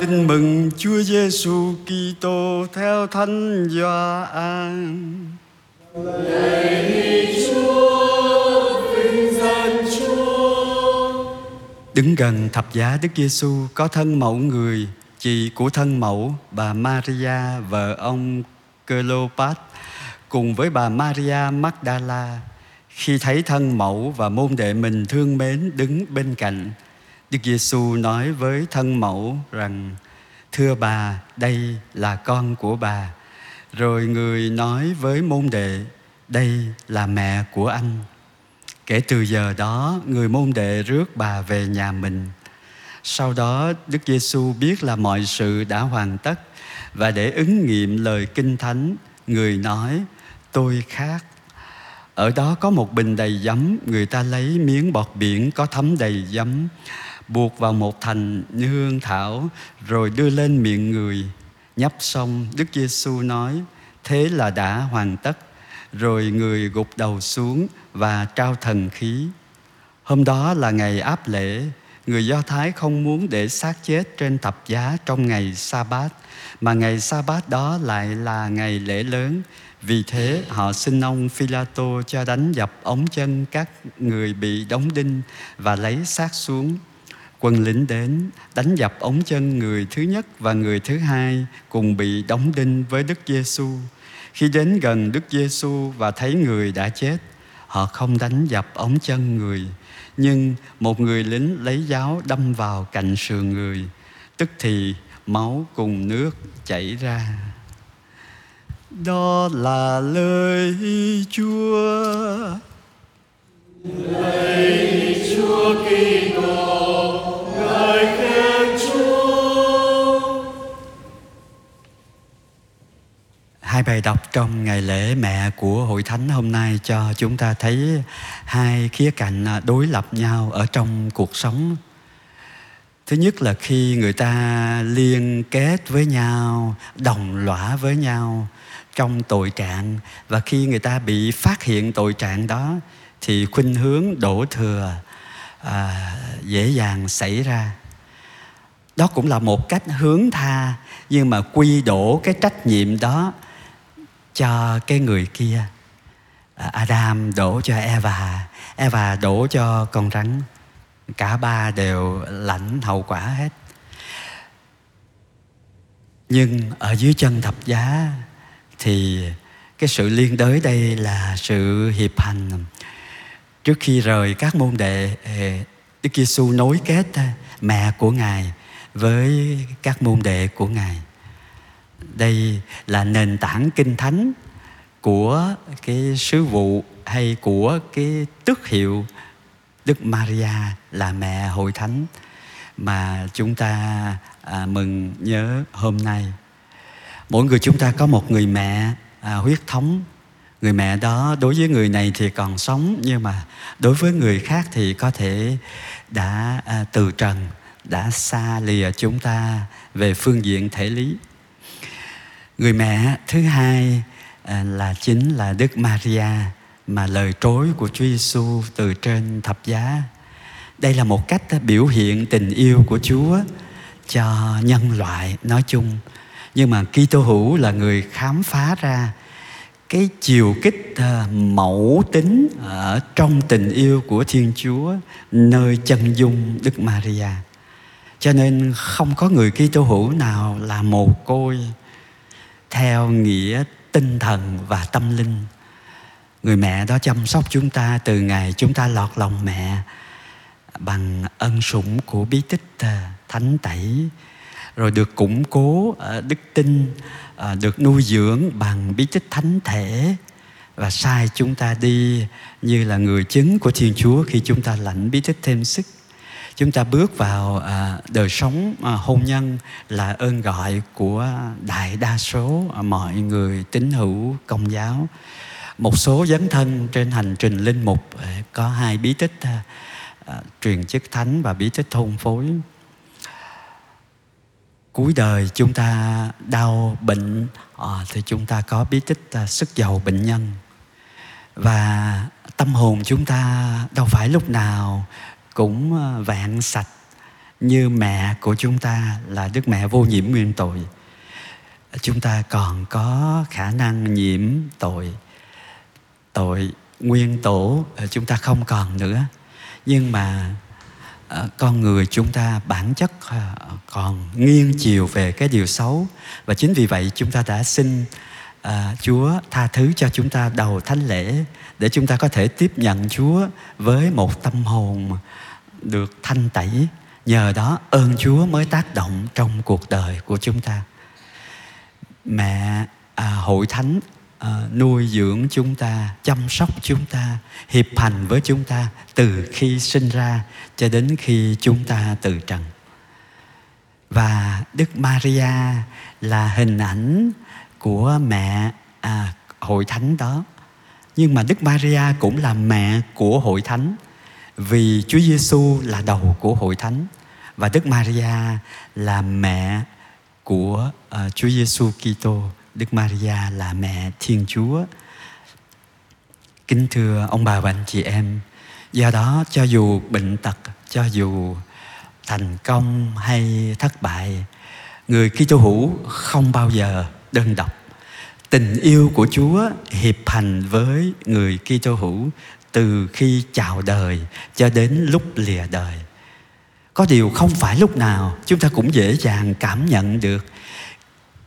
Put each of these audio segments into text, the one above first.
Tin mừng Chúa Giêsu Kitô theo Thánh Gioan. Đứng gần thập giá Đức Giêsu có thân mẫu người, chị của thân mẫu bà Maria vợ ông Cleopat cùng với bà Maria Magdala khi thấy thân mẫu và môn đệ mình thương mến đứng bên cạnh Đức Giêsu nói với thân mẫu rằng, thưa bà, đây là con của bà. Rồi người nói với môn đệ, đây là mẹ của anh. Kể từ giờ đó, người môn đệ rước bà về nhà mình. Sau đó, Đức Giêsu biết là mọi sự đã hoàn tất và để ứng nghiệm lời kinh thánh, người nói, tôi khác. Ở đó có một bình đầy giấm, người ta lấy miếng bọt biển có thấm đầy giấm buộc vào một thành hương thảo, rồi đưa lên miệng người. Nhấp xong, Đức Giêsu nói, thế là đã hoàn tất. Rồi người gục đầu xuống và trao thần khí. Hôm đó là ngày áp lễ. Người Do Thái không muốn để xác chết trên thập giá trong ngày sa bát mà ngày sa bát đó lại là ngày lễ lớn. Vì thế, họ xin ông Philato cho đánh dập ống chân các người bị đóng đinh và lấy xác xuống quân lính đến đánh dập ống chân người thứ nhất và người thứ hai cùng bị đóng đinh với Đức Giêsu. Khi đến gần Đức Giêsu và thấy người đã chết, họ không đánh dập ống chân người, nhưng một người lính lấy giáo đâm vào cạnh sườn người, tức thì máu cùng nước chảy ra. Đó là lời Chúa. Lạy Chúa Kitô. Hai bài đọc trong ngày lễ mẹ của Hội Thánh hôm nay cho chúng ta thấy hai khía cạnh đối lập nhau ở trong cuộc sống. Thứ nhất là khi người ta liên kết với nhau, đồng lõa với nhau trong tội trạng và khi người ta bị phát hiện tội trạng đó thì khuynh hướng đổ thừa à, dễ dàng xảy ra đó cũng là một cách hướng tha, nhưng mà quy đổ cái trách nhiệm đó cho cái người kia. À, Adam đổ cho Eva Eva đổ cho con rắn. Cả ba đều lãnh hậu quả hết. Nhưng ở dưới chân thập giá thì cái sự liên đới đây là sự hiệp hành. Trước khi rời các môn đệ, Đức Giêsu nối kết, mẹ của ngài với các môn đệ của ngài. Đây là nền tảng kinh thánh của cái sứ vụ hay của cái tước hiệu Đức Maria là mẹ hội thánh mà chúng ta à, mừng nhớ hôm nay. Mỗi người chúng ta có một người mẹ à, huyết thống. Người mẹ đó đối với người này thì còn sống nhưng mà đối với người khác thì có thể đã à, từ trần đã xa lìa chúng ta về phương diện thể lý. Người mẹ thứ hai à, là chính là đức maria, mà lời trối của chúa giêsu từ trên thập giá. Đây là một cách biểu hiện tình yêu của chúa cho nhân loại nói chung. Nhưng mà Kitô hữu là người khám phá ra cái chiều kích à, mẫu tính ở trong tình yêu của Thiên Chúa nơi chân dung Đức Maria. Cho nên không có người Kitô hữu nào là mồ côi theo nghĩa tinh thần và tâm linh. Người mẹ đó chăm sóc chúng ta từ ngày chúng ta lọt lòng mẹ bằng ân sủng của bí tích à, thánh tẩy rồi được củng cố đức tin à, được nuôi dưỡng bằng bí tích thánh thể và sai chúng ta đi như là người chứng của Thiên Chúa khi chúng ta lãnh bí tích thêm sức. Chúng ta bước vào à, đời sống à, hôn nhân là ơn gọi của đại đa số à, mọi người tín hữu công giáo. Một số dấn thân trên hành trình linh mục à, có hai bí tích à, truyền chức thánh và bí tích thôn phối cuối đời chúng ta đau bệnh à, thì chúng ta có bí tích à, sức giàu bệnh nhân và tâm hồn chúng ta đâu phải lúc nào cũng ờ, vạn sạch như mẹ của chúng ta là Đức Mẹ vô nhiễm nguyên tội. Chúng ta còn có khả năng nhiễm tội tội nguyên tổ ờ, chúng ta không còn nữa. Nhưng mà ờ, con người chúng ta bản chất còn nghiêng chiều về cái điều xấu. Và chính vì vậy chúng ta đã xin à, Chúa tha thứ cho chúng ta đầu thánh lễ để chúng ta có thể tiếp nhận Chúa với một tâm hồn được thanh tẩy. Nhờ đó ơn Chúa mới tác động trong cuộc đời của chúng ta. Mẹ à, hội thánh à, nuôi dưỡng chúng ta chăm sóc chúng ta hiệp hành với chúng ta từ khi sinh ra cho đến khi chúng ta từ trần. Và đức maria là hình ảnh của mẹ à, hội thánh đó nhưng mà đức maria cũng là mẹ của hội thánh vì chúa giêsu là đầu của hội thánh và đức maria là mẹ của uh, Chúa Giêsu Kitô, Đức Maria là mẹ Thiên Chúa. Kính thưa ông bà và anh chị em, do đó cho dù bệnh tật, cho dù thành công hay thất bại, người Kitô hữu không bao giờ đơn độc. Tình yêu của Chúa hiệp hành với người Kitô hữu từ khi chào đời cho đến lúc lìa đời có điều không phải lúc nào chúng ta cũng dễ dàng cảm nhận được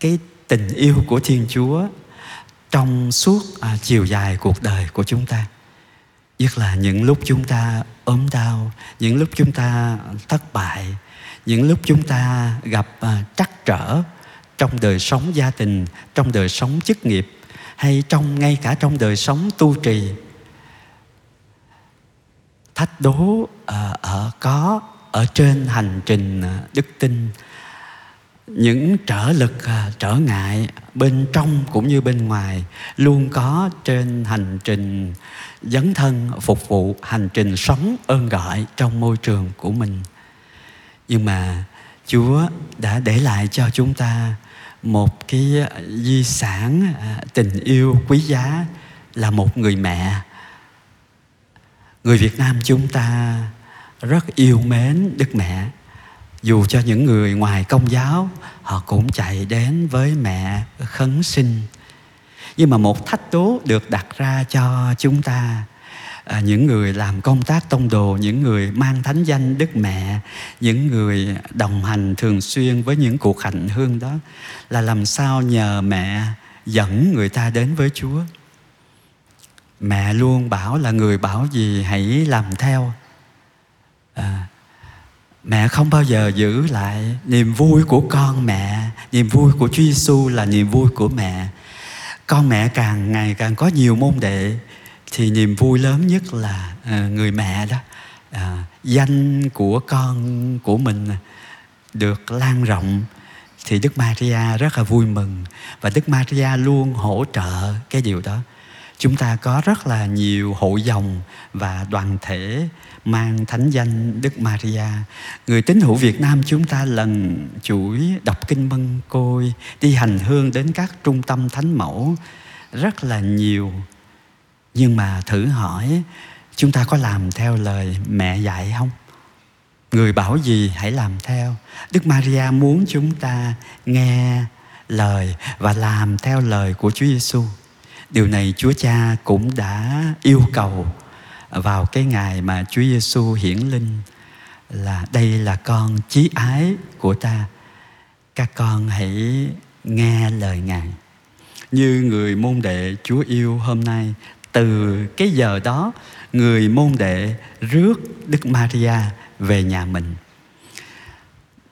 cái tình yêu của thiên chúa trong suốt à, chiều dài cuộc đời của chúng ta nhất là những lúc chúng ta ốm đau những lúc chúng ta thất bại những lúc chúng ta gặp à, trắc trở trong đời sống gia đình trong đời sống chức nghiệp hay trong ngay cả trong đời sống tu trì. Thách đố ở, ở có ở trên hành trình ờ, đức tin. Những trở lực ờ, trở ngại bên trong cũng như bên ngoài luôn có trên hành trình dấn thân phục vụ hành trình sống ơn gọi trong môi trường của mình. Nhưng mà chúa đã để lại cho chúng ta một cái ờ, di sản à, tình yêu quý giá là một người mẹ. Người việt nam chúng ta rất yêu mến Đức Mẹ. Dù cho những người ngoài công giáo, họ cũng chạy đến với mẹ khấn sinh. Nhưng mà một thách đố được đặt ra cho chúng ta à, những người làm công tác tông đồ những người mang thánh danh đức mẹ những người đồng hành thường xuyên với những cuộc hành hương đó là làm sao nhờ mẹ dẫn người ta đến với chúa? Mẹ luôn bảo là người bảo gì hãy làm theo. À, mẹ không bao giờ giữ lại niềm vui của con mẹ niềm vui của Chúa Giêsu là niềm vui của mẹ. Con mẹ càng ngày càng có nhiều môn đệ thì niềm vui lớn nhất là à, người mẹ đó à, danh của con của mình được lan rộng thì Đức Maria rất là vui mừng và Đức Maria luôn hỗ trợ cái điều đó chúng ta có rất là nhiều hội dòng và đoàn thể mang thánh danh Đức Maria. Người tín hữu Việt Nam chúng ta lần chuỗi đọc kinh mân côi, đi hành hương đến các trung tâm thánh mẫu rất là nhiều. Nhưng mà thử hỏi chúng ta có làm theo lời mẹ dạy không? Người bảo gì hãy làm theo. Đức Maria muốn chúng ta nghe lời và làm theo lời của Chúa Giêsu. Điều này Chúa Cha cũng đã yêu cầu vào cái ngày mà Chúa Giêsu hiển linh là đây là con chí ái của ta. Các con hãy nghe lời Ngài. Như người môn đệ Chúa yêu hôm nay, từ cái giờ đó, người môn đệ rước Đức Maria về nhà mình.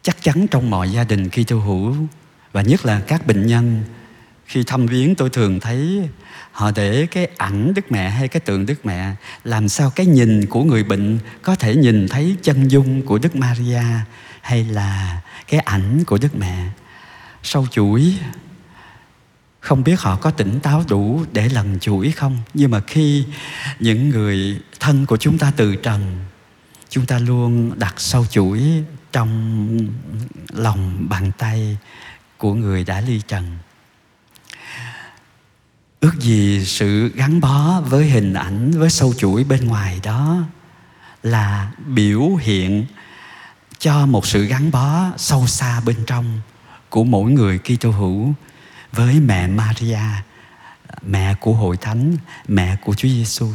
Chắc chắn trong mọi gia đình khi tu hữu, và nhất là các bệnh nhân, khi thăm viếng tôi thường thấy họ để cái ảnh đức mẹ hay cái tượng đức mẹ, làm sao cái nhìn của người bệnh có thể nhìn thấy chân dung của đức maria hay là cái ảnh của đức mẹ sau chuỗi không biết họ có tỉnh táo đủ để lần chuỗi không? Nhưng mà khi những người thân của chúng ta từ trần, chúng ta luôn đặt sau chuỗi trong lòng bàn tay của người đã ly trần. Ước gì sự gắn bó với hình ảnh, với sâu chuỗi bên ngoài đó là biểu hiện cho một sự gắn bó sâu xa bên trong của mỗi người Kitô hữu với mẹ Maria, mẹ của hội thánh, mẹ của Chúa Giêsu.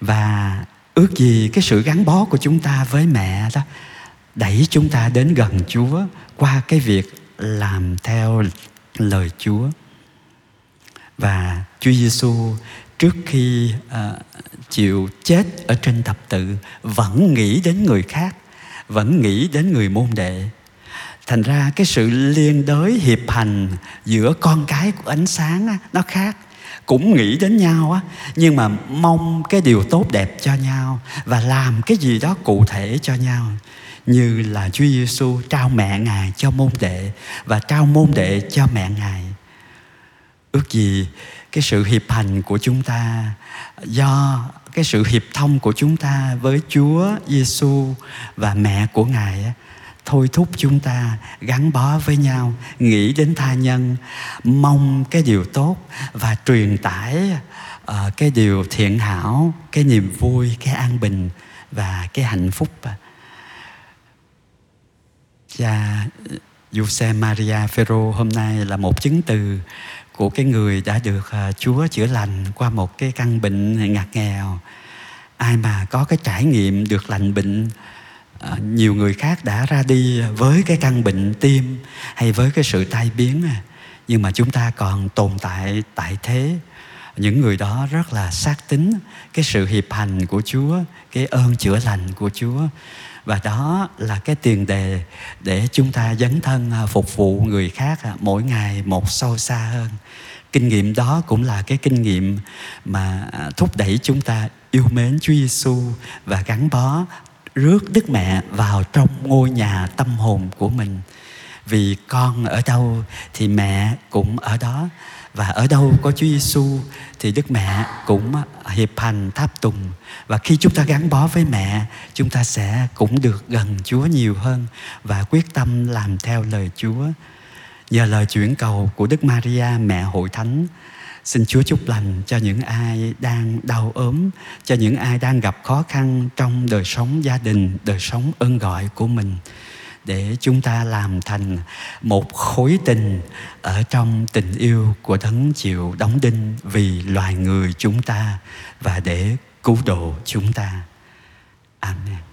Và ước gì cái sự gắn bó của chúng ta với mẹ đó đẩy chúng ta đến gần Chúa qua cái việc làm theo lời Chúa. Và Chúa Giêsu trước khi uh, chịu chết ở trên thập tự vẫn nghĩ đến người khác, vẫn nghĩ đến người môn đệ. Thành ra cái sự liên đới hiệp hành giữa con cái của ánh sáng á, nó khác. Cũng nghĩ đến nhau á nhưng mà mong cái điều tốt đẹp cho nhau và làm cái gì đó cụ thể cho nhau. Như là Chúa Giêsu trao mẹ ngài cho môn đệ và trao môn đệ cho mẹ ngài. Ước gì cái sự hiệp hành của chúng ta do cái sự hiệp thông của chúng ta với Chúa Giêsu và mẹ của ngài thôi thúc chúng ta gắn bó với nhau nghĩ đến tha nhân. Mong cái điều tốt và truyền tải uh, cái điều thiện hảo cái niềm vui cái an bình và cái hạnh phúc. Cha Giuse Maria Ferro hôm nay là một chứng từ của cái người đã được uh, Chúa chữa lành qua một cái căn bệnh ngặt nghèo. Ai mà có cái trải nghiệm được lành bệnh À, nhiều người khác đã ra đi với cái căn bệnh tim hay với cái sự tai biến à. nhưng mà chúng ta còn tồn tại tại thế. Những người đó rất là xác tính cái sự hiệp hành của Chúa cái ơn chữa lành của Chúa. Và đó là cái tiền đề để chúng ta dấn thân à, phục vụ người khác à, mỗi ngày một sâu xa hơn. Kinh nghiệm đó cũng là cái kinh nghiệm mà thúc đẩy chúng ta yêu mến Chúa Giêsu và gắn bó rước Đức Mẹ vào trong ngôi nhà tâm hồn của mình. Vì con ở đâu thì mẹ cũng ở đó, và ở đâu có Chúa Giêsu thì Đức Mẹ cũng hiệp hành tháp tùng và khi chúng ta gắn bó với mẹ, chúng ta sẽ cũng được gần Chúa nhiều hơn và quyết tâm làm theo lời Chúa nhờ lời chuyển cầu của Đức Maria, mẹ hội thánh Xin Chúa chúc lành cho những ai đang đau ốm, cho những ai đang gặp khó khăn trong đời sống gia đình, đời sống ơn gọi của mình để chúng ta làm thành một khối tình ở trong tình yêu của đấng chịu đóng đinh vì loài người chúng ta và để cứu độ chúng ta. Amen.